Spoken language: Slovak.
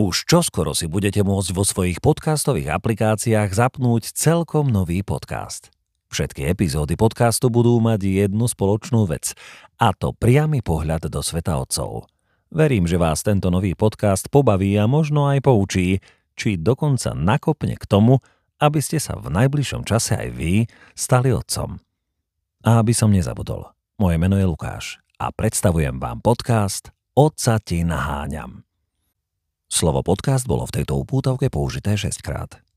Už čoskoro si budete môcť vo svojich podcastových aplikáciách zapnúť celkom nový podcast. Všetky epizódy podcastu budú mať jednu spoločnú vec, a to priamy pohľad do sveta otcov. Verím, že vás tento nový podcast pobaví a možno aj poučí, či dokonca nakopne k tomu, aby ste sa v najbližšom čase aj vy stali otcom. A aby som nezabudol, moje meno je Lukáš a predstavujem vám podcast Otca ti naháňam. Slovo podcast bolo v tejto upútavke použité 6 krát.